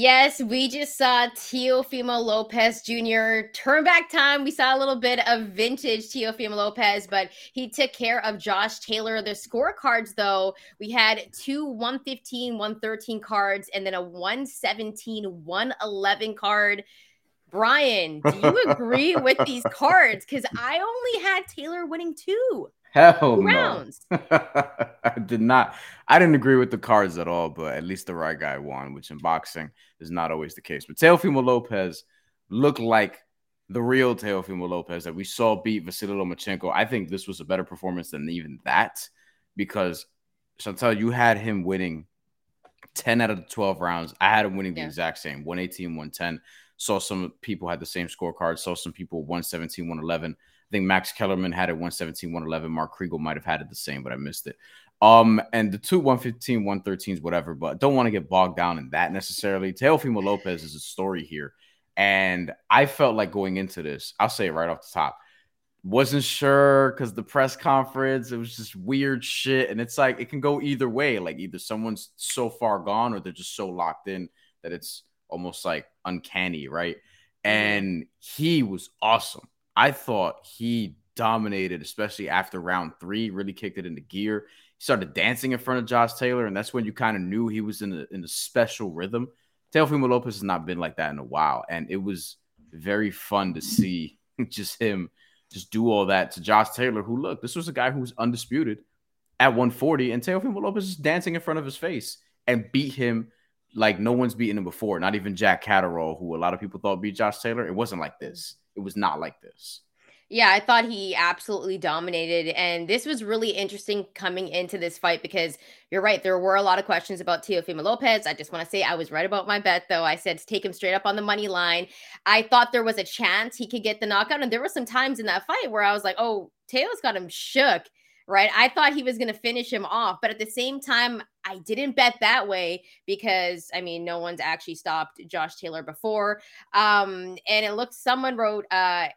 Yes, we just saw Teofimo Lopez Jr. turn back time. We saw a little bit of vintage Teofimo Lopez, but he took care of Josh Taylor. The scorecards, though, we had two 115, 113 cards, and then a 117, 111 card. Bryan, do you agree with these cards? Because I only had Taylor winning two. Hell no. I did not. I didn't agree with the cards at all, but at least the right guy won, which in boxing is not always the case. But Teofimo Lopez looked like the real Teofimo Lopez that we saw beat Vasily Lomachenko. I think this was a better performance than even that because Shantelle, you had him winning 10 out of the 12 rounds. I had him winning the yeah. exact same 118, 110. Saw some people had the same scorecard, saw some people 117, 111. I think Max Kellerman had it 117, 111. Mark Kriegel might have had it the same, but I missed it. Um, and the two 115, 113s, whatever, but don't want to get bogged down in that necessarily. Teofimo Lopez is a story here. And I felt like going into this, I'll say it right off the top. Wasn't sure because the press conference, it was just weird shit. And it's like it can go either way. Like either someone's so far gone or they're just so locked in that it's almost like uncanny, right? And he was awesome. I thought he dominated, especially after round three, really kicked it into gear. He started dancing in front of Josh Taylor, and that's when you kind of knew he was in a, in a special rhythm. Teofimo Lopez has not been like that in a while, and it was very fun to see just him just do all that to Josh Taylor, who look, this was a guy who was undisputed at 140, and Teofimo Lopez is dancing in front of his face and beat him like no one's beaten him before. Not even Jack Catterall, who a lot of people thought beat Josh Taylor. It wasn't like this. It was not like this. Yeah, I thought he absolutely dominated. And this was really interesting coming into this fight because you're right. There were a lot of questions about Teofimo Lopez. I just want to say I was right about my bet, though. I said take him straight up on the money line. I thought there was a chance he could get the knockout. And there were some times in that fight where I was like, oh, Teo's got him shook right? I thought he was going to finish him off, but at the same time, I didn't bet that way because I mean, no one's actually stopped Josh Taylor before. Um, and it looks someone wrote uh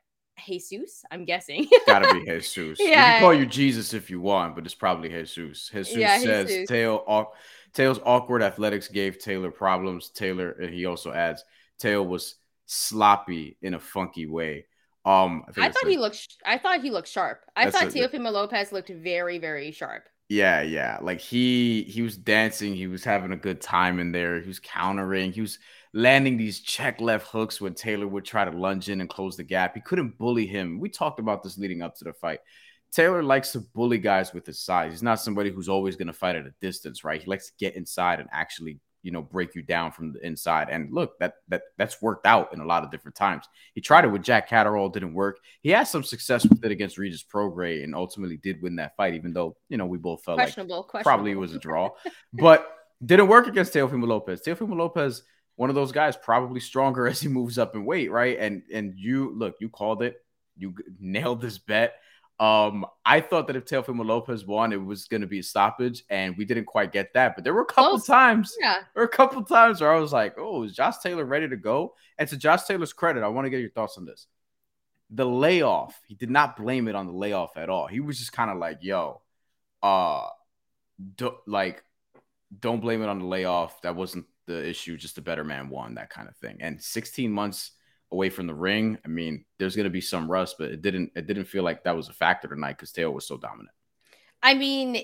Jesus, I'm guessing. Gotta be Jesus. Yeah. Can call you Jesus if you want, but it's probably Jesus. Jesus yeah, says Jesus. Tail Tail's awkward athletics gave Taylor problems. Taylor, and he also adds, Tail was sloppy in a funky way. Um, I, I thought he looked. I thought he looked sharp. I thought Teofimo Lopez looked very, very sharp. Yeah, yeah. Like he he was dancing. He was having a good time in there. He was countering. He was landing these check left hooks when Taylor would try to lunge in and close the gap. He couldn't bully him. We talked about this leading up to the fight. Taylor likes to bully guys with his size. He's not somebody who's always going to fight at a distance, right? He likes to get inside and actually, you know, break you down from the inside. And look, that that that's worked out in a lot of different times. He tried it with Jack Catterall, didn't work. He had some success with it against Regis Prograis and ultimately did win that fight, even though you know we both felt like probably it was a draw, but didn't work against Teofimo Lopez. Teofimo Lopez one of those guys probably stronger as he moves up in weight, right? And and you look, you called it, you nailed this bet. Um, I thought that if Teofimo Lopez won, it was going to be a stoppage, and we didn't quite get that. But there were a couple Close. times, yeah, there were a couple times where I was like, "Oh, is Josh Taylor ready to go?" And to Josh Taylor's credit, I want to get your thoughts on this. The layoff, he did not blame it on the layoff at all. He was just kind of like, "Yo, uh, do, like, don't blame it on the layoff. That wasn't the issue, just the better man won, that kind of thing. And 16 months away from the ring, I mean, there's going to be some rust, but it didn't it didn't feel like that was a factor tonight because Teo was so dominant. I mean,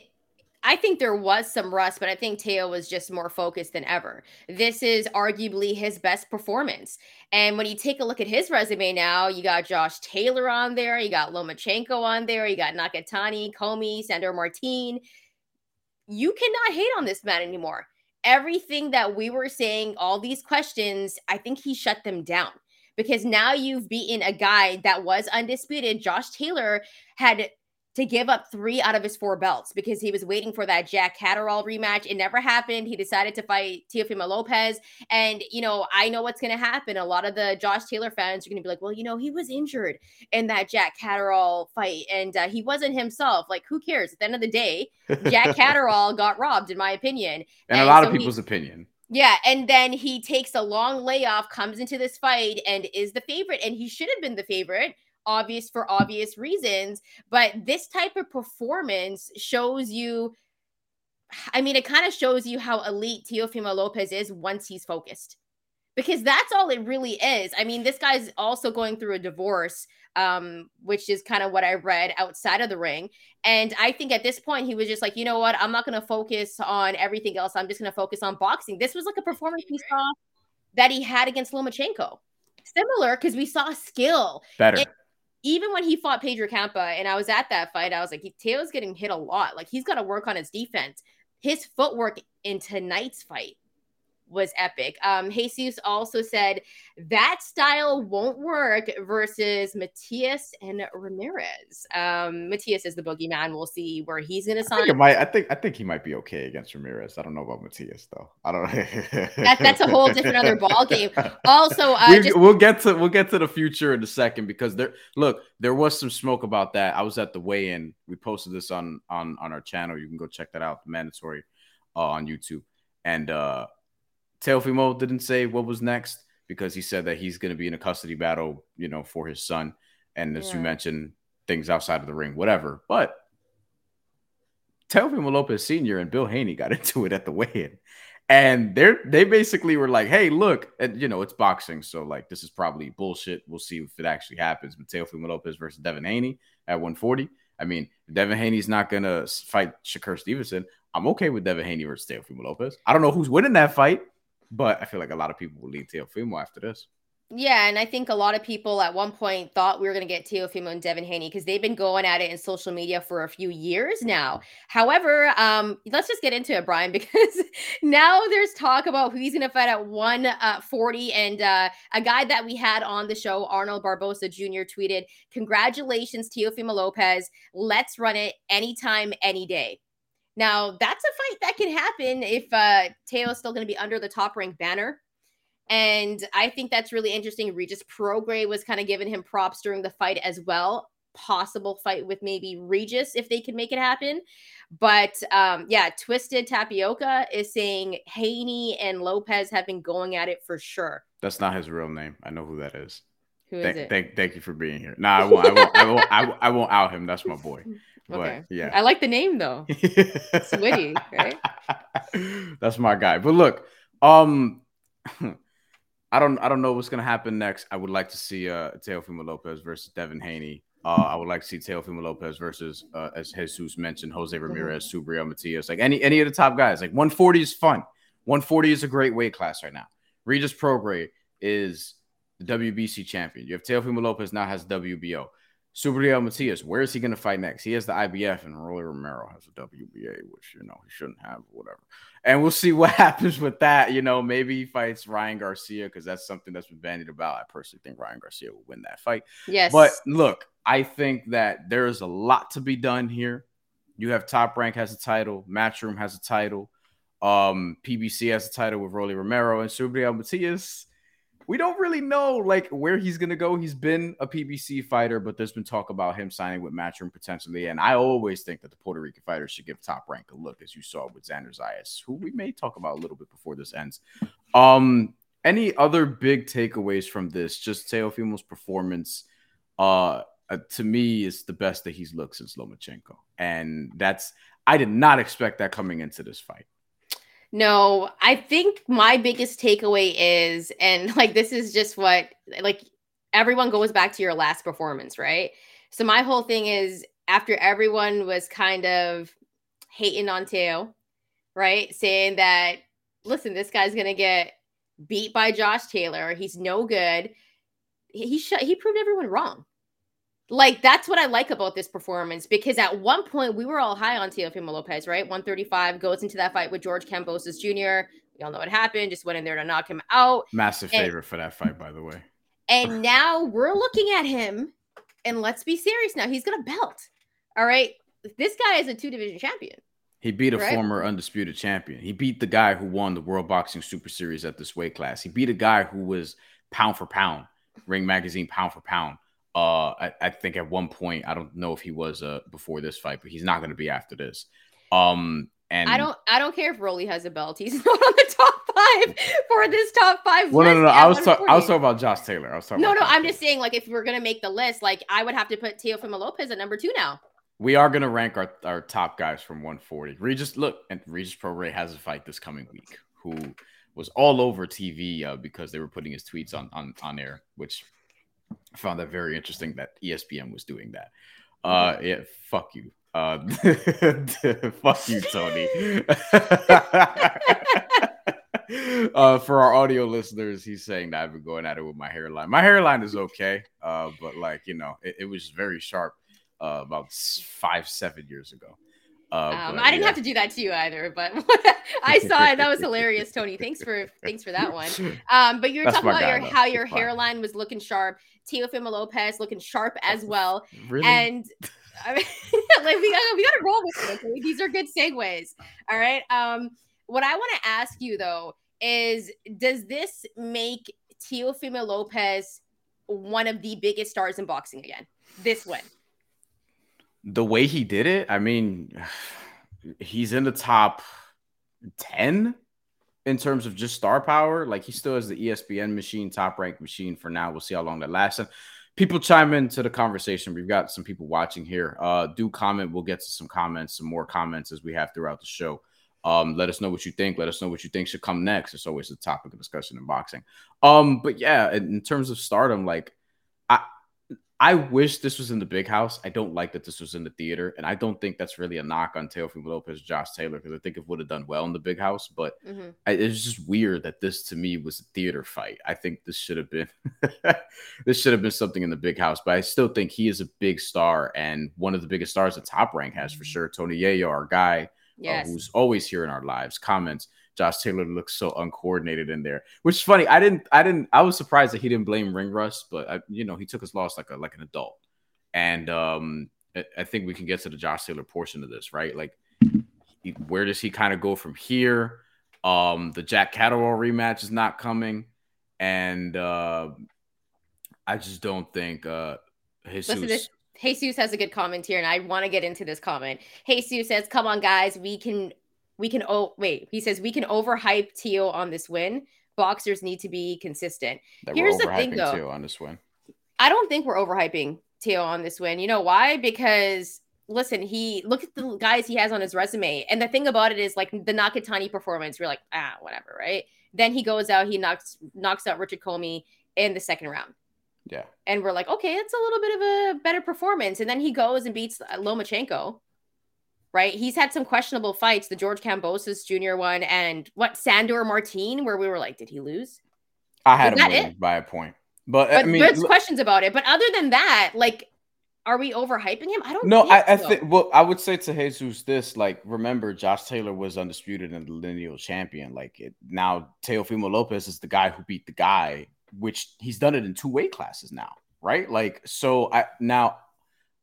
I think there was some rust, but I think Teo was just more focused than ever. This is arguably his best performance. And when you take a look at his resume now, you got Josh Taylor on there, you got Lomachenko on there, you got Nakatani, Commey, Sandor Martin. You cannot hate on this man anymore. Everything that we were saying, all these questions, I think he shut them down because now you've beaten a guy that was undisputed. Josh Taylor had to give up three out of his four belts because he was waiting for that Jack Catterall rematch. It never happened. He decided to fight Teofimo Lopez. And, you know, I know what's going to happen. A lot of the Josh Taylor fans are going to be like, well, you know, he was injured in that Jack Catterall fight and uh, he wasn't himself. Like, who cares? At the end of the day, Jack Catterall got robbed, in my opinion. And, and a lot so of people's he, opinion. Yeah, and then he takes a long layoff, comes into this fight, and is the favorite. And he should have been the favorite obvious for obvious reasons. But this type of performance shows you, I mean, it kind of shows you how elite Teofimo Lopez is once he's focused. Because that's all it really is. I mean, this guy's also going through a divorce, um, which is kind of what I read outside of the ring. And I think at this point, he was just like, you know what? I'm not going to focus on everything else. I'm just going to focus on boxing. This was like a performance we saw that he had against Lomachenko similar because we saw skill. Better. It, even when he fought Pedro Campa and I was at that fight, I was like, Teo's getting hit a lot. Like he's got to work on his defense. His footwork in tonight's fight was epic. Um, Jesus also said that style won't work versus Matias and Ramirez. Um, Matias is the boogeyman. We'll see where he's going to sign. I think, might, I think I think he might be okay against Ramirez. I don't know about Matias though. I don't. that, that's a whole different other ball game. Also, uh, we, just- we'll get to we'll get to the future in a second because there. Look, there was some smoke about that. I was at the weigh-in. We posted this on on on our channel. You can go check that out. Mandatory uh, on YouTube and. uh Teofimo didn't say what was next because he said that he's going to be in a custody battle, you know, for his son. And as yeah. you mentioned, things outside of the ring, whatever. But Teofimo Lopez Sr. and Bill Haney got into it at the weigh-in. And they're they basically were like, hey, look, and you know, it's boxing. So like this is probably bullshit. We'll see if it actually happens. But Teofimo Lopez versus Devin Haney at 140. I mean, Devin Haney's not gonna fight Shakur Stevenson. I'm okay with Devin Haney versus Teofimo Lopez. I don't know who's winning that fight. But I feel like a lot of people will lean Teofimo after this. Yeah, and I think a lot of people at one point thought we were going to get Teofimo and Devin Haney because they've been going at it in social media for a few years now. However, um, let's just get into it, Bryan, because now there's talk about who he's going to fight at 140. Uh, and uh, a guy that we had on the show, Arnold Barboza Jr., tweeted, Congratulations, Teofimo Lopez. Let's run it anytime, any day. Now, that's a fight that can happen if uh, Teo is still going to be under the top rank banner. And I think that's really interesting. Regis Prograis was kind of giving him props during the fight as well. Possible fight with maybe Regis if they can make it happen. But um, yeah, Twisted Tapioca is saying Haney and Lopez have been going at it for sure. That's not his real name. I know who that is. Who is it? Thank, thank you for being here. Nah, I won't. I won't. I won't, I won't, I won't out him. That's my boy. Okay. But, yeah. I like the name though. it's witty, right? That's my guy. But look, um I don't I don't know what's gonna happen next. I would like to see uh Teofimo Lopez versus Devin Haney. Uh, I would like to see Teofimo Lopez versus uh, as Jesus mentioned, Jose mm-hmm. Ramirez, mm-hmm. Subriel Matias, like any any of the top guys. Like 140 is fun. 140 is a great weight class right now. Regis Prograis is the WBC champion. You have Teofimo Lopez now has WBO. Subriel Matias, where is he going to fight next? He has the IBF, and Rolly Romero has a WBA, which you know he shouldn't have, whatever. And we'll see what happens with that. You know, maybe he fights Ryan Garcia because that's something that's been bandied about. I personally think Ryan Garcia will win that fight. Yes, but look, I think that there is a lot to be done here. You have Top Rank has a title, Matchroom has a title, um, PBC has a title with Rolly Romero and Subriel Matias we don't really know like where he's gonna go. He's been a PBC fighter, but there's been talk about him signing with Matchroom potentially. And I always think that the Puerto Rican fighters should give top rank a look, as you saw with Xander Zayas, who we may talk about a little bit before this ends. Um, any other big takeaways from this? Just Teofimo's performance. Uh, uh, to me, is the best that he's looked since Lomachenko, and that's I did not expect that coming into this fight. No, I think my biggest takeaway is, and like this is just what like everyone goes back to your last performance, right? So my whole thing is after everyone was kind of hating on Teo, right? Saying that, listen, this guy's gonna get beat by Josh Taylor. He's no good. He sh- he proved everyone wrong. Like that's what I like about this performance because at one point we were all high on Teofimo Lopez, right? 135 goes into that fight with George Kambosos Jr. We all know what happened. Just went in there to knock him out. Massive and, favorite for that fight, by the way. And now we're looking at him, and let's be serious now. He's gonna belt. All right. This guy is a two division champion. He beat a right? former undisputed champion. He beat the guy who won the World Boxing Super Series at this weight class. He beat a guy who was pound for pound, Ring Magazine pound for pound uh, I, I, think at one point, I don't know if he was uh before this fight, but he's not going to be after this. Um, and I don't, I don't care if Rolly has a belt. He's not on the top five for this top five. Well, no, no, no. I was, talking, I was talking about Josh Taylor. I was talking. No, no. Josh I'm Taylor. just saying, like, if we're gonna make the list, like, I would have to put Teofimo Lopez at number two now. We are gonna rank our, our top guys from 140. Regis, look, and Regis Prograis has a fight this coming week. Who was all over TV uh, because they were putting his tweets on on on air, which I found that very interesting that ESPN was doing that. Uh, yeah, fuck you. Uh, fuck you, Tony. uh, for our audio listeners, he's saying that I've been going at it with my hairline. My hairline is okay, uh, but like you know, it, it was very sharp uh, about five, seven years ago. Uh, um, but, I didn't yeah. have to do that to you either, but I saw it. That was hilarious, Tony. Thanks for thanks for that one. Um, but you were talking about your, how your hairline was looking sharp. Teofimo Lopez looking sharp as well. Really? And I mean, like we got we got to roll with it. Okay? These are good segues. All right. Um, what I want to ask you though is, does this make Teofimo Lopez one of the biggest stars in boxing again? This win the way he did it, I mean, he's in the top 10 in terms of just star power. Like he still has the ESPN machine, top ranked machine for now. We'll see how long that lasts. And people chime into the conversation. We've got some people watching here. Uh, do comment. We'll get to some comments, some more comments as we have throughout the show. Um, let us know what you think. Let us know what you think should come next. It's always a topic of discussion in boxing. Um, but yeah, in, in terms of stardom, like I wish this was in the big house. I don't like that this was in the theater, and I don't think that's really a knock on Teofimo Lopez, Josh Taylor, because I think it would have done well in the big house. But mm-hmm. It's just weird that this to me was a theater fight. I think this should have been this should have been something in the big house. But I still think he is a big star and one of the biggest stars that Top Rank has for sure. Tony Yayo, our guy, uh, yes. uh, who's always here in our lives, comments Josh Taylor looks so uncoordinated in there, which is funny. I didn't, I didn't, I was surprised that he didn't blame ring rust, but I, you know, he took his loss like a like an adult, and um, I think we can get to the Josh Taylor portion of this, right? Like, he, where does he kind of go from here? Um, the Jack Catterall rematch is not coming, and uh, I just don't think uh, Jesus. Jesus has a good comment here, and I want to get into this comment. Jesus says, "Come on, guys, we can we can oh wait he says we can overhype Teo on this win. Boxers need to be consistent. That Here's the thing though. Teo on this win. I don't think we're overhyping Teo on this win. You know why? Because listen, he look at the guys he has on his resume. And the thing about it is like the Nakatani performance, we're like, ah, whatever, right? Then he goes out, he knocks knocks out Richard Commey in the second round. Yeah. And we're like, okay, it's a little bit of a better performance. And then he goes and beats Lomachenko right? He's had some questionable fights, the George Kambosos Jr. one and what Sandor Martin, where we were like, did he lose? I had him it? by a point. But, but I mean, there's questions about it. But other than that, like, are we overhyping him? I don't. No, think I, I so. think. Well, I would say to Jesus this: like, remember, Josh Taylor was undisputed and the lineal champion. Like, it, now Teofimo Lopez is the guy who beat the guy, which he's done it in two weight classes now, right? Like, so I now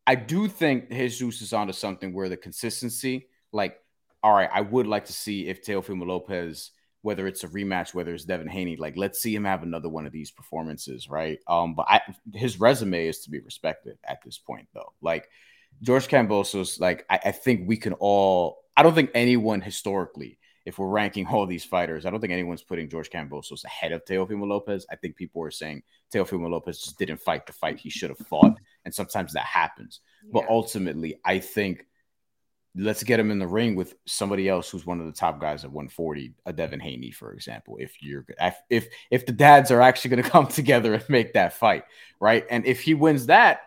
I do think Jesus is onto something where the consistency, like, all right, I would like to see if Teofimo Lopez, whether it's a rematch, whether it's Devin Haney, like, let's see him have another one of these performances, right? Um, but I, his resume is to be respected at this point, though. Like, George Kambosos, like, I, I think we can all, I don't think anyone historically if we're ranking all these fighters, I don't think anyone's putting George Kambosos ahead of Teofimo Lopez. I think people are saying Teofimo Lopez just didn't fight the fight he should have fought, and sometimes that happens. Yeah. But ultimately, I think let's get him in the ring with somebody else who's one of the top guys at 140, a Devin Haney, for example. If you're if if the dads are actually going to come together and make that fight, right? And if he wins that,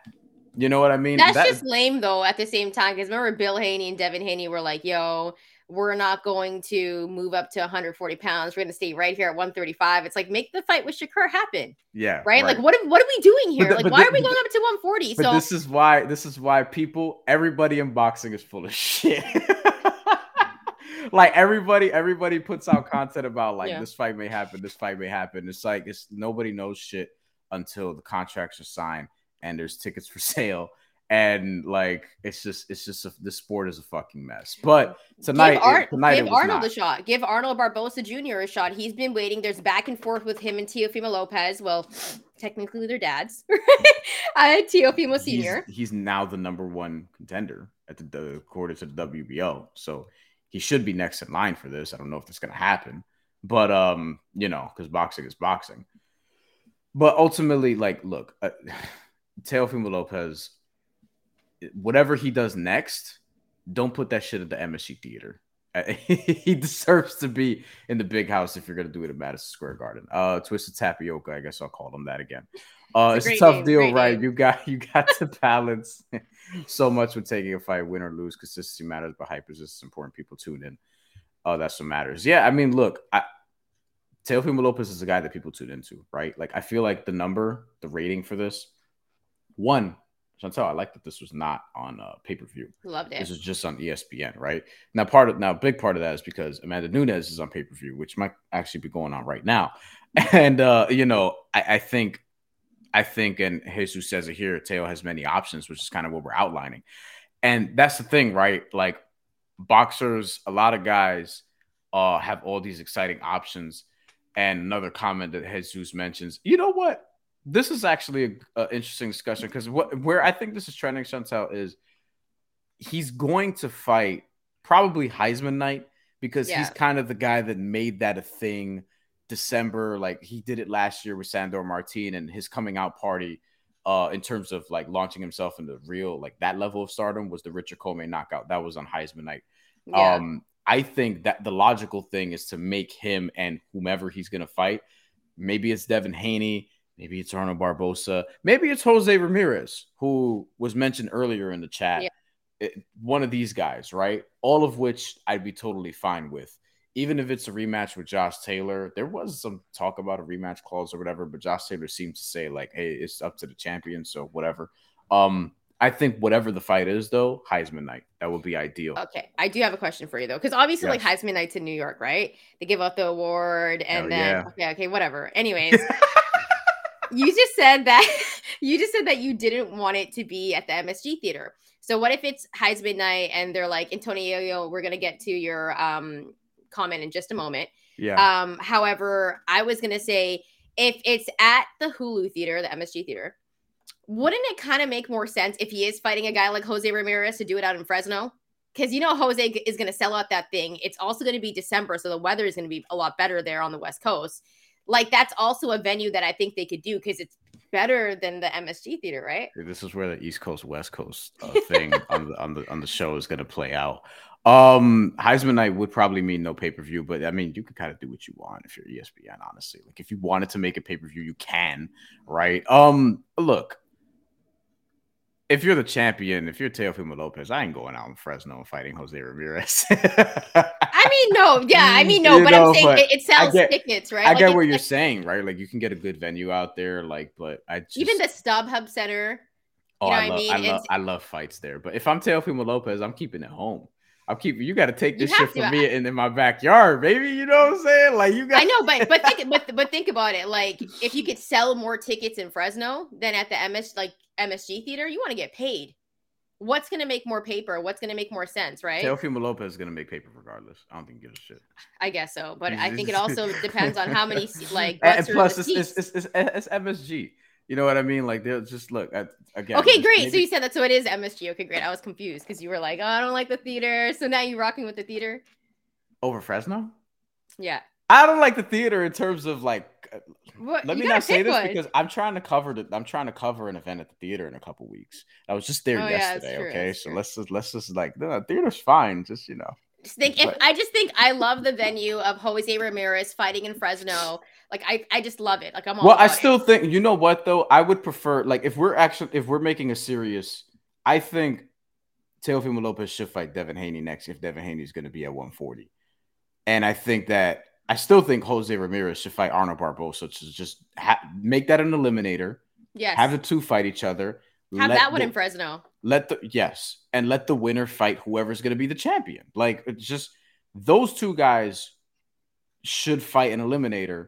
You know what I mean? That's that, just lame though. At the same time, because remember Bill Haney and Devin Haney were like, "Yo, we're not going to move up to 140 pounds. We're going to stay right here at 135. It's like make the fight with Shakur happen. Yeah. Right? right. Like what what are we doing here? The, like why the, are we going up to 140? But so this is why this is why people everybody in boxing is full of shit. like everybody everybody puts out content about like yeah. this fight may happen, this fight may happen. It's like it's nobody knows shit until the contracts are signed and there's tickets for sale and like it's just it's just a, the sport is a fucking mess. But tonight, give, Ar- it, tonight give Arnold not. a shot. Give Arnold Barboza Jr. a shot. He's been waiting. There's back and forth with him and Teofimo Lopez. Well, technically they're dads. uh, Teofimo Senior. He's, he's, now the number one contender at the, the according to the WBO. So he should be next in line for this. I don't know if that's gonna happen, but um, you know, because boxing is boxing. But ultimately, like, look, uh, Teofimo Lopez whatever he does next, don't put that shit at the MSG Theater. he deserves to be in the big house if you're gonna do it at Madison Square Garden. Uh, Twisted Tapioca, I guess I'll call him that again. Uh, it's, it's a, tough name, deal, right? Name. You got you got to balance so much with taking a fight, win or lose. Consistency matters, but hype is just important. People tune in. Oh, uh, that's what matters. Yeah, I mean, look, I, Teofimo Lopez is a guy that people tune into, right? Like, I feel like the number, the rating for this, one, Shantelle, I like that this was not on uh, pay per view. Loved it. This is just on ESPN, right? Now, part of now, big part of that is because Amanda Nunes is on pay per view, which might actually be going on right now. And uh, you know, I, I, think, I think, and Jesus says it here. Teo has many options, which is kind of what we're outlining. And that's the thing, right? Like boxers, a lot of guys uh, have all these exciting options. And another comment that Jesus mentions, you know what? This is actually an interesting discussion because what where I think this is trending, Shantelle, is he's going to fight probably Heisman night because yeah. he's kind of the guy that made that a thing. December, like he did it last year with Sandor Martin and his coming out party. Uh, in terms of like launching himself into real like that level of stardom was the Richard Commey knockout. That was on Heisman night. Yeah. Um, I think that the logical thing is to make him and whomever he's gonna fight. Maybe it's Devin Haney Maybe it's Arnold Barboza. Maybe it's Jose Ramirez, who was mentioned earlier in the chat. Yeah. It, one of these guys, right? All of which I'd be totally fine with. Even if it's a rematch with Josh Taylor, there was some talk about a rematch clause or whatever, but Josh Taylor seemed to say, like, hey, it's up to the champion, so whatever. Um, I think whatever the fight is, though, Heisman night that would be ideal. Okay, I do have a question for you though, because obviously, yes. like Heisman nights in New York, right? They give out the award, and then yeah. okay, okay, whatever. Anyways, you just said that you just said that you didn't want it to be at the MSG theater. So what if it's Heisman night and they're like, Antonio, we're gonna get to your um comment in just a moment. Yeah. Um, however, I was gonna say if it's at the Hulu theater, the MSG theater, wouldn't it kind of make more sense if he is fighting a guy like Jose Ramirez to do it out in Fresno? Because you know Jose is going to sell out that thing. It's also going to be December, so the weather is going to be a lot better there on the West Coast like that's also a venue that I think they could do because it's better than the MSG theater, right? This is where the East Coast West Coast uh, thing on the on the on the show is going to play out. Um, Heisman night would probably mean no pay per view, but I mean, you can kind of do what you want if you're ESPN. Honestly, like if you wanted to make a pay per view, you can, right? Um, look, if you're the champion, if you're Teofimo Lopez, I ain't going out in Fresno and fighting Jose Ramirez. I mean, no, yeah, I mean, no, you but know, I'm saying but it, it, sells get, tickets, right? I like, get what you're like, saying, right? Like you can get a good venue out there, like, but I just, even the StubHub Center. oh, I, love, I, mean? I love, I love fights there, but if I'm Teofimo Lopez, I'm keeping it home. I'm keeping. You got to take this shit from me in, in my backyard, baby. You know what I'm saying? Like you got. I know, but but think but but think about it. Like if you could sell more tickets in Fresno than at the MS like MSG theater, you want to get paid. What's going to make more paper? What's going to make more sense, right? Teofimo Lopez is going to make paper regardless. I don't think he gives a shit. I guess so, but I think it also depends on how many like. And, plus, it's, it's, it's, it's, it's MSG. You know what I mean? Like they'll just look at again. Okay, great. Maybe... So you said that. So it is MSG. Okay, great. I was confused because you were like, "Oh, I don't like the theater." So now you're rocking with the theater over Fresno. Yeah. I don't like the theater in terms of like. Uh, what? Let you me not say this one. because I'm trying to cover the. I'm trying to cover an event at the theater in a couple weeks. I was just there oh, yesterday. Yeah, okay, so let's just let's just like the theater's fine. Just you know. Just think if I just think I love the venue of Jose Ramirez fighting in Fresno. Like I, I just love it. Like I'm. well, I still it. think you know what though. I would prefer like if we're actually if we're making a serious. I think Teofimo Lopez should fight Devin Haney next if Devin Haney is going to be at 140, and I think that I still think Jose Ramirez should fight Arnold Barboza to just ha- make that an eliminator. Yes. Have the two fight each other. Have that one the, in Fresno. Let the yes, and let the winner fight whoever's going to be the champion. Like it's just those two guys should fight an eliminator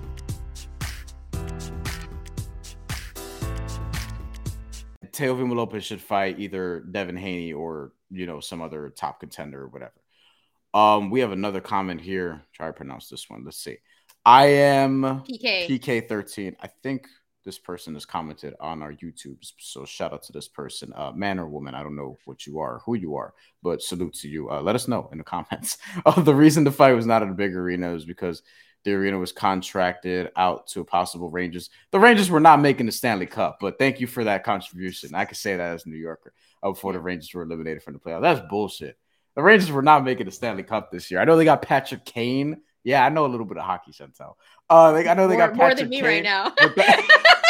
Teofimo Lopez should fight either Devin Haney or you know some other top contender or whatever. Um, we have another comment here. Try to pronounce this one. Let's see. I am PK PK thirteen. I think this person has commented on our YouTube. So shout out to this person, uh, man or woman. I don't know what you are, who you are, but salute to you. Uh, let us know in the comments. uh, the reason the fight was not in a big arena is because the arena was contracted out to a possible Rangers. The Rangers were not making the Stanley Cup, but thank you for that contribution. I can say that as a New Yorker uh, before the Rangers were eliminated from the playoffs. That's bullshit. The Rangers were not making the Stanley Cup this year. I know they got Patrick Kane. Yeah, I know a little bit of hockey, Shantelle. Uh, I know they more, got Patrick more than me Kane, right now.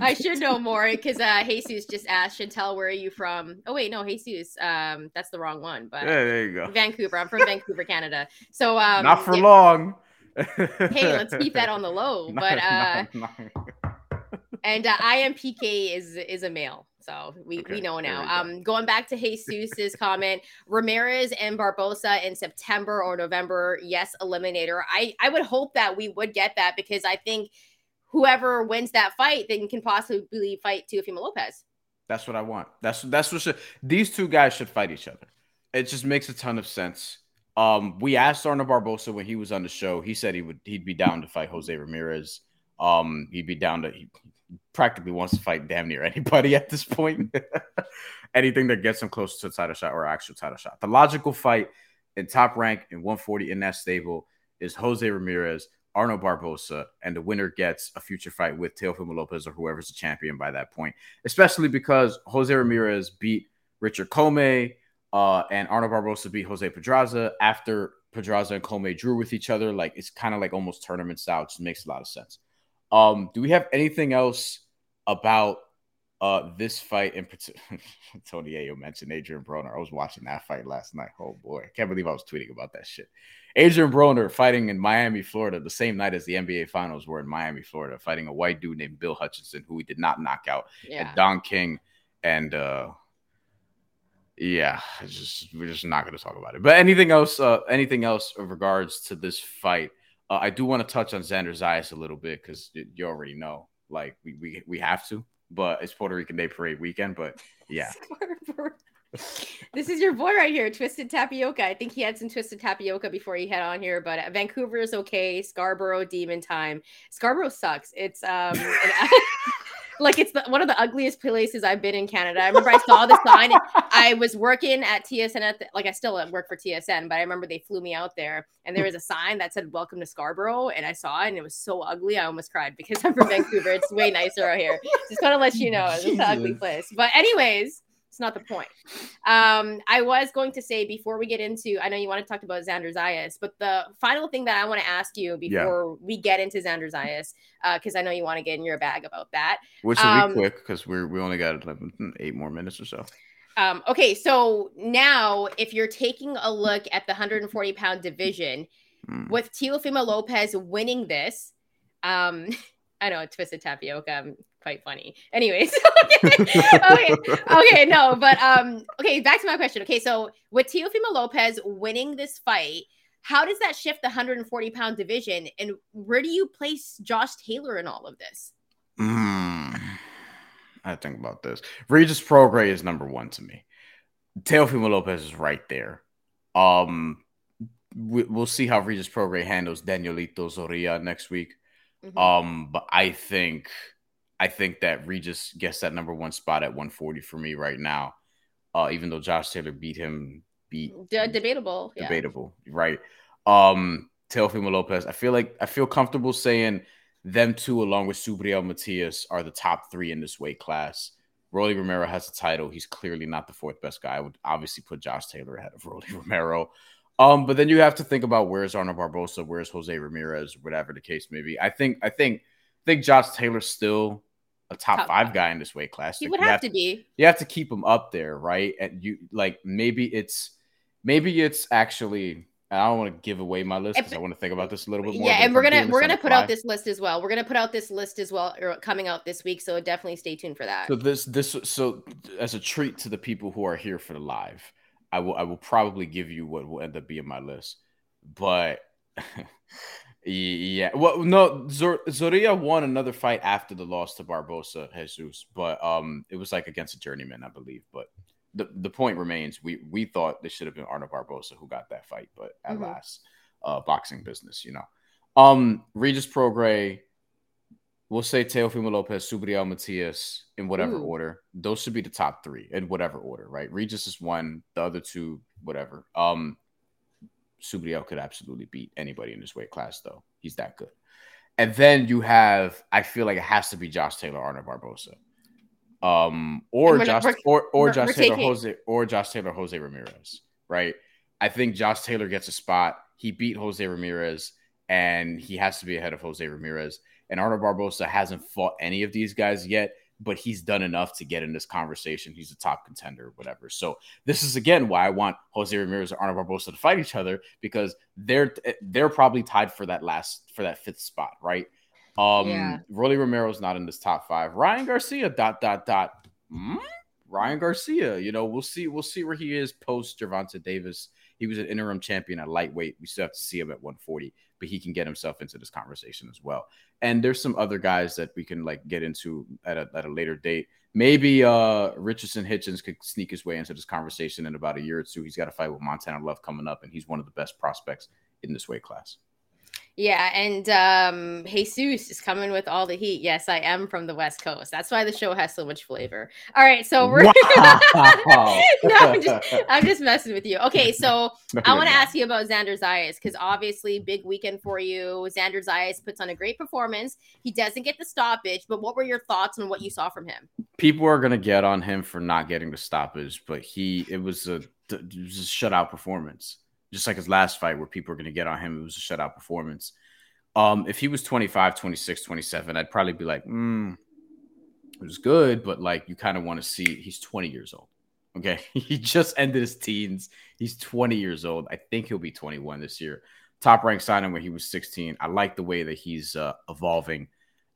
I should know more because uh, Jesus just asked Shantelle, "Where are you from?" Oh wait, no, Jesus. Um, that's the wrong one. But yeah, there you go. Vancouver. I'm from Vancouver, Canada. So um, not for yeah. long. hey, let's keep that on the low. But uh, and uh, IMPK is is a male. So we, okay, we know now. We um, going back to Jesus's comment, Ramirez and Barboza in September or November, yes, eliminator. I I would hope that we would get that because I think whoever wins that fight then can possibly fight Teofimo Lopez. That's what I want. That's that's what should these two guys should fight each other. It just makes a ton of sense. Um, we asked Arnold Barboza when he was on the show. He said he would he'd be down to fight Jose Ramirez. Um, he'd be down to he practically wants to fight damn near anybody at this point. Anything that gets him close to a title shot or actual title shot. The logical fight in top rank in 140 in that stable is Jose Ramirez Arnold Barboza, and the winner gets a future fight with Teofimo Lopez or whoever's the champion by that point. Especially because Jose Ramirez beat Richard Commey, uh, and Arnold Barboza beat Jose Pedraza after Pedraza and Commey drew with each other. Like it's kind of like almost tournament style. Just makes a lot of sense. Um, do we have anything else about uh this fight in particular? Tony Yayo mentioned Adrian Broner. I was watching that fight last night. Oh boy, I can't believe I was tweeting about that shit. Adrian Broner fighting in Miami, Florida, the same night as the NBA Finals were in Miami, Florida, fighting a white dude named Bill Hutchinson, who he did not knock out. Yeah. And Don King and uh yeah, just we're just not going to talk about it. But anything else? Uh, anything else in regards to this fight? Uh, I do want to touch on Xander Zayas a little bit because you already know, like we, we we have to. But it's Puerto Rican Day Parade weekend. But yeah, this is your boy right here, Twisted Tapioca. I think he had some Twisted Tapioca before he head on here, but Vancouver is okay. Scarborough, Demon Time. Scarborough sucks. It's um, like it's the, one of the ugliest places I've been in Canada. I remember I saw the sign. I was working at TSN at the, like I still work for TSN, but I remember they flew me out there and there was a sign that said "Welcome to Scarborough," and I saw it and it was so ugly. I almost cried because I'm from Vancouver. It's way nicer out here. Just to let you know it's an ugly place. But anyways, it's not the point. Um, I was going to say before we get into, I know you want to talk about Xander Zayas, but the final thing that I want to ask you before yeah. we get into Xander Zayas, because uh, I know you want to get in your bag about that. Which will um, be quick because we're we only got 11, eight more minutes or so. Um, okay, so now if you're taking a look at the 140 pound division, mm. with Teofimo Lopez winning this. Um, I know twisted tapioca. I'm quite funny. Anyways, okay. okay, okay, no, but um, okay, back to my question. Okay, so with Teofimo Lopez winning this fight, how does that shift the 140 pound division, and where do you place Josh Taylor in all of this? Mm, I think about this. Regis Prograis is number one to me. Teofimo Lopez is right there. Um, we, will see how Regis Prograis handles Danielito Zorrilla next week. Mm-hmm. Um, but I think I think that Regis gets that number one spot at 140 for me right now. Uh, even though Josh Taylor beat him, beat De- debatable, debatable, yeah. right? Um, Teofimo Lopez. I feel like I feel comfortable saying them two, along with Subriel Matias, are the top three in this weight class. Rolly Romero has the title. He's clearly not the fourth best guy. I would obviously put Josh Taylor ahead of Rolly Romero. Um, but then you have to think about where's Arnold Barboza, where's Jose Ramirez, whatever the case may be. I think I think I think Josh Taylor still a top, top five, five guy in this weight class. He would have, have, to be. You have to keep him up there, right? And you like maybe it's maybe it's actually I don't want to give away my list because I want to think about this a little bit more. Yeah, and we're gonna we're gonna put out this list as well. We're gonna put out this list as well, or coming out this week. So definitely stay tuned for that. So this this so as a treat to the people who are here for the live, I will I will probably give you what will end up being my list but yeah, well, no, Zor- Zorrilla won another fight after the loss to Barboza Jesus, but um, it was like against a journeyman, I believe. But the, the point remains, we we thought this should have been Arnold Barboza who got that fight, but at mm-hmm. last, uh, boxing business, you know. Um, Regis Prograis, we'll say Teofimo Lopez, Subriel Matias in whatever Ooh. order. Those should be the top three in whatever order, right? Regis is one, the other two, whatever. Um, Subriel could absolutely beat anybody in this weight class, though. He's that good. And then you have, I feel like it has to be Josh Taylor, Arnold Barboza, um, or Josh, or or Josh Taylor, taking... Jose, or Josh Taylor, Jose Ramirez, right? I think Josh Taylor gets a spot. He beat Jose Ramirez, and he has to be ahead of Jose Ramirez. And Arnold Barboza hasn't fought any of these guys yet but he's done enough to get in this conversation. He's a top contender, whatever. So this is again why I want Jose Ramirez and Arnold Barboza to fight each other because they're they're probably tied for that last for that fifth spot, right? Um, yeah. Rolly Romero's not in this top five. Ryan Garcia, dot dot dot. Mm? Ryan Garcia, you know, we'll see. We'll see where he is post Gervonta Davis. He was an interim champion at lightweight. We still have to see him at 140 but he can get himself into this conversation as well. And there's some other guys that we can like get into at a, at a later date. Maybe uh Richardson Hitchens could sneak his way into this conversation in about a year or two. He's got a fight with Montana Love coming up, and he's one of the best prospects in this weight class. Yeah, and um Jesus is coming with all the heat. Yes, I am from the West Coast. That's why the show has so much flavor. All right, so we're wow. no, I'm just, I'm just messing with you. Okay, so no, I want to ask you about Xander Zayas because obviously big weekend for you. Xander Zayas puts on a great performance. He doesn't get the stoppage, but what were your thoughts on what you saw from him? People are gonna get on him for not getting the stoppage, but he it was a, it was a shutout performance just like his last fight where people are going to get on him. It was a shutout performance. Um, if he was 25, 26, 27, I'd probably be like, hmm, it was good, but like you kind of want to see he's 20 years old. Okay. he just ended his teens. He's 20 years old. I think he'll be 21 this year. Top rank signing when he was 16. I like the way that he's uh, evolving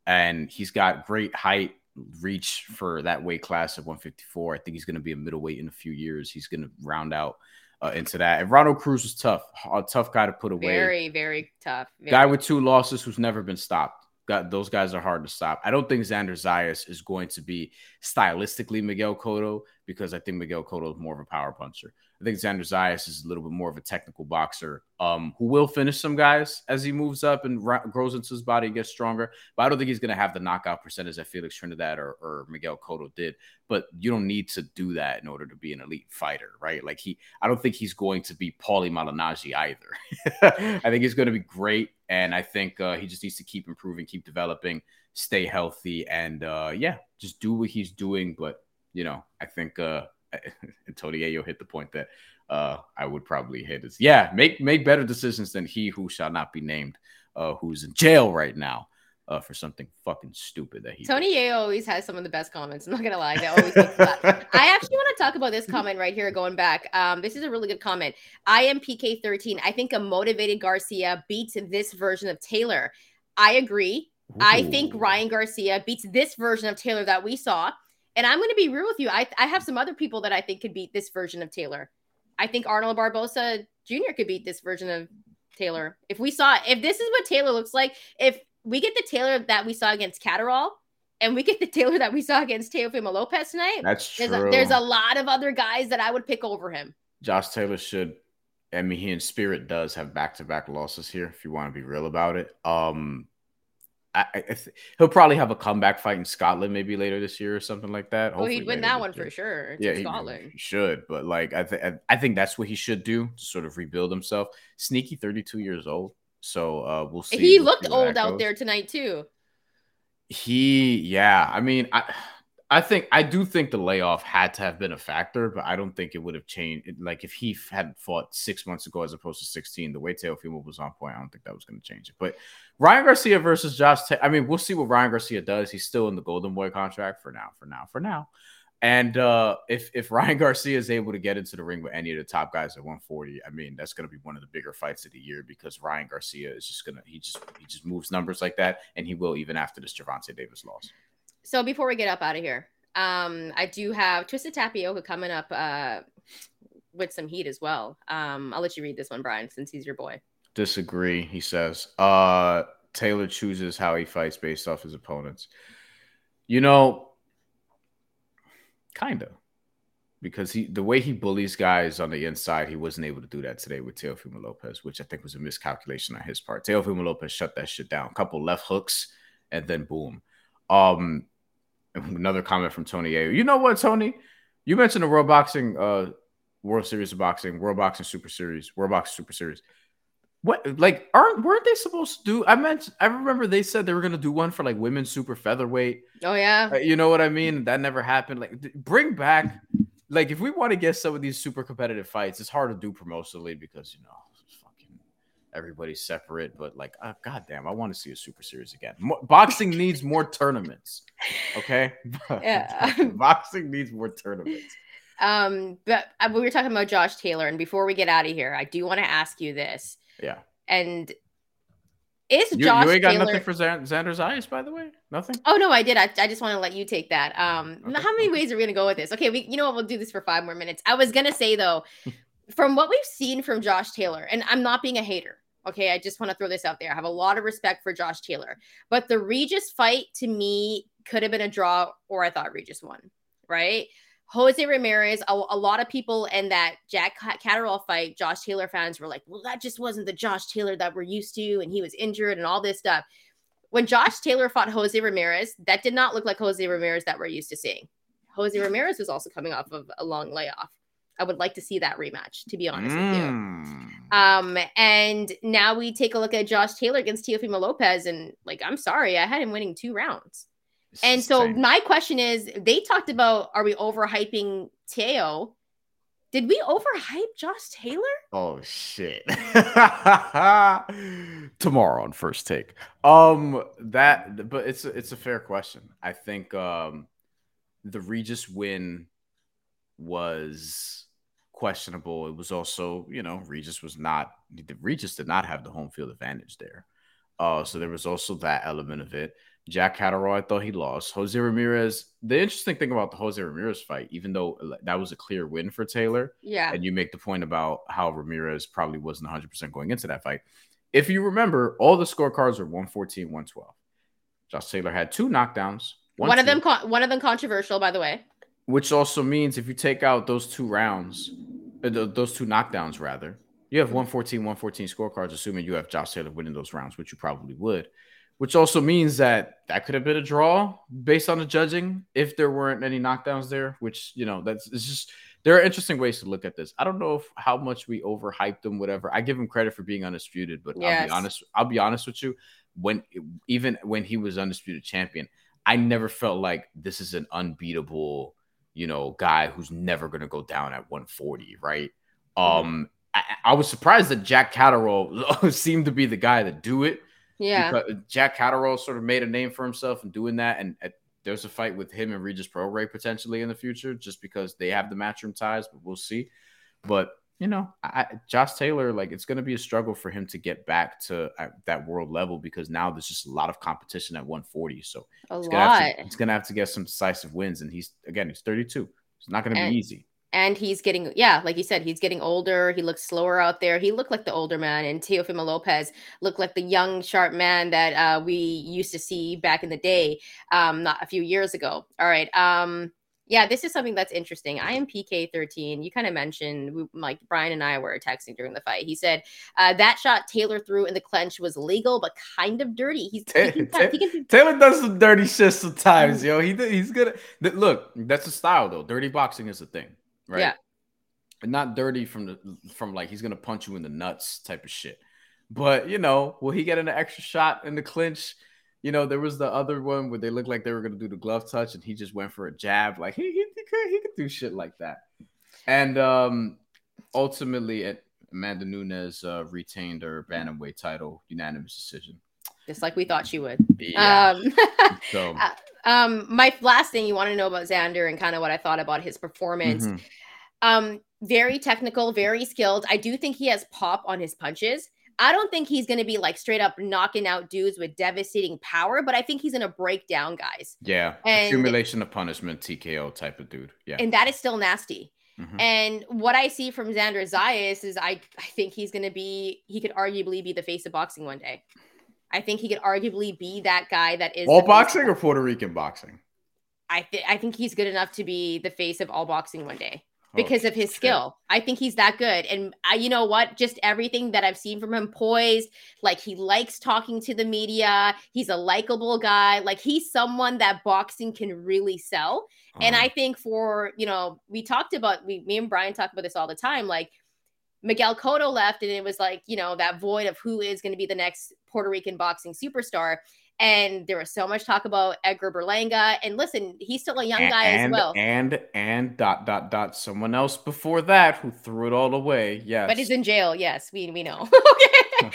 and he's got great height, reach for that weight class of 154. I think he's going to be a middleweight in a few years. He's going to round out uh, into that. And Ronald Cruz was tough, a tough guy to put away. Very, very tough. Very guy with two losses who's never been stopped. Got, those guys are hard to stop. I don't think Xander Zayas is going to be stylistically Miguel Cotto because I think Miguel Cotto is more of a power puncher. I think Xander Zayas is a little bit more of a technical boxer um, who will finish some guys as he moves up and ra- grows into his body, and gets stronger. But I don't think he's going to have the knockout percentage that Felix Trinidad or, or Miguel Cotto did. But you don't need to do that in order to be an elite fighter, right? Like he, I don't think he's going to be Paulie Malignaggi either. I think he's going to be great, and I think uh, he just needs to keep improving, keep developing, stay healthy, and uh, yeah, just do what he's doing. But you know, I think. Uh, Tony Yayo hit the point that uh, I would probably hit is yeah, make make better decisions than he who shall not be named, uh, who's in jail right now. uh, for something fucking stupid that he. Tony Yayo always has some of the best comments. I'm not gonna lie, they always. I actually want to talk about this comment right here. Going back, um, this is a really good comment. I am PK13. I think a motivated Garcia beats this version of Taylor. I agree. Ooh. I think Ryan Garcia beats this version of Taylor that we saw. And I'm going to be real with you. I, I have some other people that I think could beat this version of Taylor. I think Arnold Barboza Jr. could beat this version of Taylor. If we saw, if this is what Taylor looks like, if we get the Taylor that we saw against Catterall, and we get the Taylor that we saw against Teofimo Lopez tonight. That's true. There's a, there's a lot of other guys that I would pick over him. Josh Taylor should. I mean, he in spirit does have back to back losses here. If you want to be real about it, um, I, I th- he'll probably have a comeback fight in Scotland maybe later this year or something like that. Well, he'd win that one year. for sure. It's yeah, he, he, should. But like, I th- I think that's what he should do to sort of rebuild himself. Sneaky, thirty-two years old. So uh, we'll see. He we'll looked see old out there tonight too. He, yeah. I mean, I I think I do think the layoff had to have been a factor, but I don't think it would have changed. Like if he had fought six months ago as opposed to sixteen, the way Teofimo was on point, I don't think that was going to change it. But Ryan Garcia versus Josh, I mean, we'll see what Ryan Garcia does. He's still in the Golden Boy contract for now, for now, for now. And uh, if if Ryan Garcia is able to get into the ring with any of the top guys at 140, I mean that's going to be one of the bigger fights of the year because Ryan Garcia is just gonna he just he just moves numbers like that, and he will even after this Gervonta Davis loss. So before we get up out of here, um, I do have Twisted Tapioca coming up uh, with some heat as well. Um, I'll let you read this one, Bryan, since he's your boy. Disagree, he says. Uh, Taylor chooses how he fights based off his opponents. You know, kind of. Because he the way he bullies guys on the inside, he wasn't able to do that today with Teofimo Lopez, which I think was a miscalculation on his part. Teofimo Lopez shut that shit down. Couple left hooks, and then boom. Um, another comment from Tony A. You know what, Tony? You mentioned the World Boxing, uh, World Series of Boxing, World Boxing Super Series, World Boxing Super Series. What like aren't weren't they supposed to do? I meant I remember they said they were gonna do one for like women super featherweight. Oh yeah, uh, you know what I mean. That never happened. Like bring back like if we want to get some of these super competitive fights, it's hard to do promotionally because you know everybody's separate, but like, uh, goddamn, I want to see a super series again. Mo- boxing needs more tournaments. Okay, yeah, boxing needs more tournaments. Um, but uh, we were talking about Josh Taylor, and before we get out of here, I do want to ask you this. Yeah, and is you, Josh you ain't got Taylor... nothing for Xander Zayas, by the way? Nothing? Oh no, I did. I, I just want to let you take that. Um, okay. how many ways are we gonna go with this? Okay, we you know what? We'll do this for five more minutes. I was gonna say though, from what we've seen from Josh Taylor, and I'm not being a hater. Okay, I just want to throw this out there. I have a lot of respect for Josh Taylor, but the Regis fight to me could have been a draw, or I thought Regis won, right? Jose Ramirez, a, a lot of people in that Jack Catterall fight, Josh Taylor fans were like, well, that just wasn't the Josh Taylor that we're used to, and he was injured and all this stuff. When Josh Taylor fought Jose Ramirez, that did not look like Jose Ramirez that we're used to seeing. Jose Ramirez was also coming off of a long layoff. I would like to see that rematch, to be honest mm. with you. Hmm. Um, and now we take a look at Josh Taylor against Teofimo Lopez, and like, I'm sorry, I had him winning two rounds. And so my question is, they talked about are we overhyping Teo? Did we overhype Josh Taylor? Oh shit. Tomorrow on first take. Um that but it's it's a fair question. I think um the Regis win was questionable. It was also, you know, Regis was not the Regis did not have the home field advantage there. Uh, so there was also that element of it. Jack Catterall, I thought he lost. Jose Ramirez. The interesting thing about the Jose Ramirez fight, even though that was a clear win for Taylor, yeah, and you make the point about how Ramirez probably wasn't 100 percent going into that fight. If you remember, all the scorecards were 114, 112. Josh Taylor had two knockdowns. One, one of them, one of them controversial, by the way. Which also means if you take out those two rounds, uh, those two knockdowns rather, you have 114, 114 scorecards, assuming you have Josh Taylor winning those rounds, which you probably would. Which also means that that could have been a draw based on the judging if there weren't any knockdowns there. Which you know that's it's just there are interesting ways to look at this. I don't know if how much we overhyped him, whatever. I give him credit for being undisputed, but yes. I'll be honest. I'll be honest with you. When even when he was undisputed champion, I never felt like this is an unbeatable you know, guy who's never going to go down at 140, right? Mm-hmm. Um, I, I, was surprised that Jack Catterall seemed to be the guy to do it. Yeah. Because Jack Catterall sort of made a name for himself in doing that. And uh, there's a fight with him and Regis Prograis potentially in the future just because they have the matchroom ties, but we'll see. But you know, I, Josh Taylor, like it's going to be a struggle for him to get back to uh, that world level because now there's just a lot of competition at 140. So a he's lot. gonna, to, he's gonna have to get some decisive wins, and he's again he's 32. It's not going to be easy. And he's getting, yeah, like you said, he's getting older. He looks slower out there. He looked like the older man, and Teofimo Lopez looked like the young, sharp man that uh, we used to see back in the day, um, not a few years ago. All right. Um, yeah, this is something that's interesting. I am PK13. You kind of mentioned, we, like Bryan and I were texting during the fight. He said uh, that shot Taylor threw in the clench was legal, but kind of dirty. He's he can, he can, Taylor does some dirty shit sometimes, yo. He he's gonna look. That's a style though. Dirty boxing is a thing, right? Yeah. And not dirty from the from like he's gonna punch you in the nuts type of shit. But you know, will he get an extra shot in the clinch? You know, there was the other one where they looked like they were gonna do the glove touch, and he just went for a jab. Like he he, he could he could do shit like that. And um ultimately, Amanda Nunes uh, retained her bantamweight title, unanimous decision. Just like we thought she would. Yeah. Um, So uh, um, my last thing you want to know about Xander and kind of what I thought about his performance. mhm. Um, very technical, very skilled. I do think he has pop on his punches. I don't think he's going to be like straight up knocking out dudes with devastating power, but I think he's going to break down guys. yeah, and- accumulation of punishment, TKO type of dude. Yeah. And that is still nasty. Mhm. And what I see from Xander Zayas is I, I think he's going to be, he could arguably be the face of boxing one day. I think he could arguably be that guy that is All the face of boxing or Puerto Rican boxing? I th- I think he's good enough to be the face of all boxing one day Oh, because of his skill. I think he's that good. And I, you know what? Just everything that I've seen from him, poised, like he likes talking to the media. He's a likable guy. Like he's someone that boxing can really sell. And Uh-huh. I think for, you know, we talked about, we, me and Bryan talk about this all the time. Like Miguel Cotto left, and it was like, you know, that void of who is going to be the next Puerto Rican boxing superstar. And there was so much talk about Edgar Berlanga. And listen, he's still a young guy and, as well. And and dot dot dot someone else before that who threw it all away. Yes. but he's in jail. Yes, we we know. okay,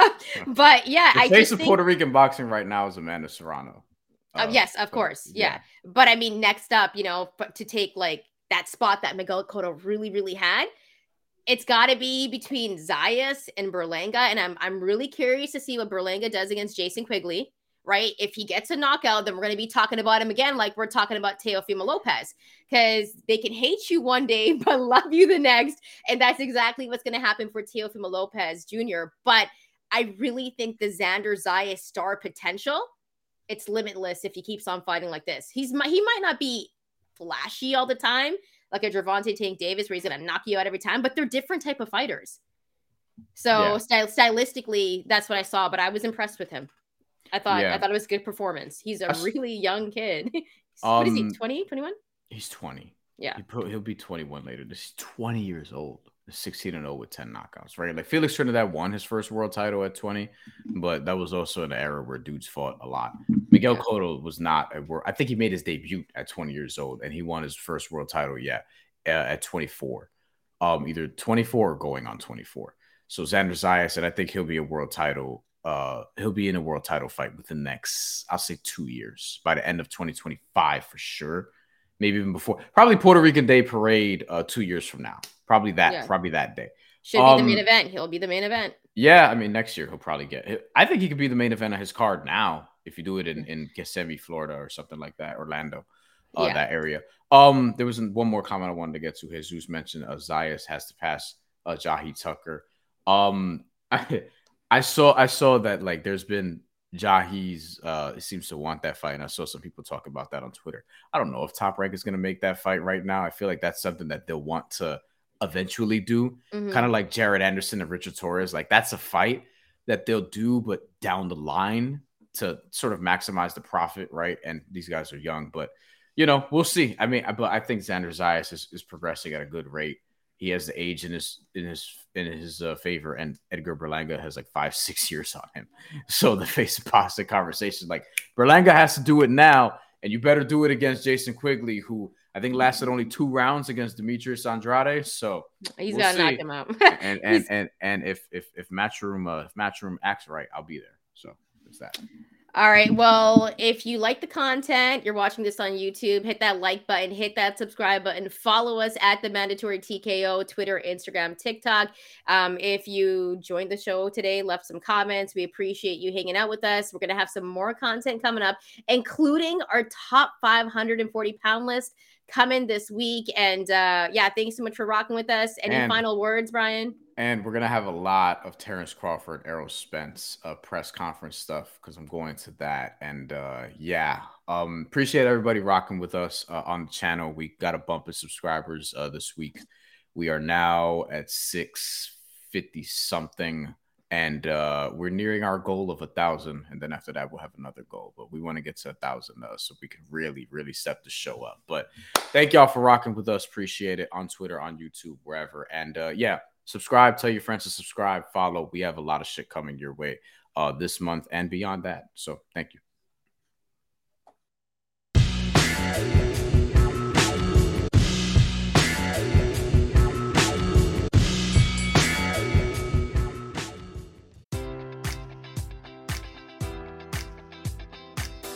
but yeah, the I face just of think, Puerto Rican boxing right now is Amanda Serrano. uh, Uh, yes, of so, course, yeah. But I mean, next up, you know, but to take like that spot that Miguel Cotto really, really had, it's got to be between Zayas and Berlanga, and I'm I'm really curious to see what Berlanga does against Jason Quigley. Right, if he gets a knockout, then we're going to be talking about him again, like we're talking about Teofimo Lopez, because they can hate you one day but love you the next, and that's exactly what's going to happen for Teofimo Lopez Jr. But I really think the Xander Zayas star potential it's limitless if he keeps on fighting like this. He's he might not be flashy all the time, like a Gervonta Tank Davis, where he's gonna knock you out every time, but they're different type of fighters. So Yeah. styl- stylistically, that's what I saw, but I was impressed with him. I thought Yeah. I thought it was a good performance. He's a I really young kid. what is he? Um, 20, 21? He's 20. Yeah. He pro- he'll be 21 later. This is 20 years old. 16 and 0 with 10 knockouts, right? Like Felix Trinidad won his first world title at 20, but that was also an era where dudes fought a lot. Miguel Yeah. Cotto was not a world. I think he made his debut at 20 years old and he won his first world title yet uh, at 24. Um, either 24 or going on 24. So Xander Zayas said, I think he'll be a world title. Uh, he'll be in a world title fight within the next, I'll say, two years by the end of 2025 for sure maybe even before. Probably Puerto Rican Day Parade uh, two years from now. Probably that. Yeah. Probably that day. Should be the main um, event. He'll be the main event. Yeah, I mean next year he'll probably get. I think he could be the main event of his card now if you do it in in Kissimmee, Florida, or something like that, Orlando, uh, Yeah. that area. Um, there was one more comment I wanted to get to. Jesus mentioned uh, Zayas has to pass uh, Jahi Tucker. Um, I, I saw I saw that like there's been Jahi's uh seems to want that fight, and I saw some people talk about that on Twitter. I don't know if Top Rank is going to make that fight right now. I feel like that's something that they'll want to eventually do, Mhm. kind of like Jared Anderson and Richard Torres. Like that's a fight that they'll do, but down the line to sort of maximize the profit, right? And these guys are young, but you know, we'll see. I mean, but I think Xander Zayas is, is progressing at a good rate. He has the age in his in his in his uh, favor, and Edgar Berlanga has like five six years on him. So the face of pasta conversation, like Berlanga has to do it now, and you better do it against Jason Quigley, who I think lasted only two rounds against Demetrius Andrade. So He's we'll got to knock him out. and and and and if if if Matchroom uh, if Matchroom acts right, I'll be there. So there's that. All right. Well, if you like the content, you're watching this on YouTube, hit that like button, hit that subscribe button, follow us at the mandatory TKO, Twitter, Instagram, TikTok. Um, if you joined the show today, left some comments, we appreciate you hanging out with us. We're going to have some more content coming up, including our top 540 pound list coming this week. And uh, yeah, thanks so much for rocking with us. Any and, final words, Bryan? And we're gonna have a lot of Terrence Crawford, Errol Spence uh, press conference stuff because I'm going to that. And uh, yeah, um, appreciate everybody rocking with us uh, on the channel. We got a bump of subscribers uh, this week. We are now at 650 something and uh, we're nearing our goal of a thousand and then after that we'll have another goal but we want to get to a thousand uh, so we can really really step the show up but thank y'all for rocking with us appreciate it on twitter on youtube wherever and uh, yeah subscribe tell your friends to subscribe follow we have a lot of shit coming your way uh, this month and beyond that so thank you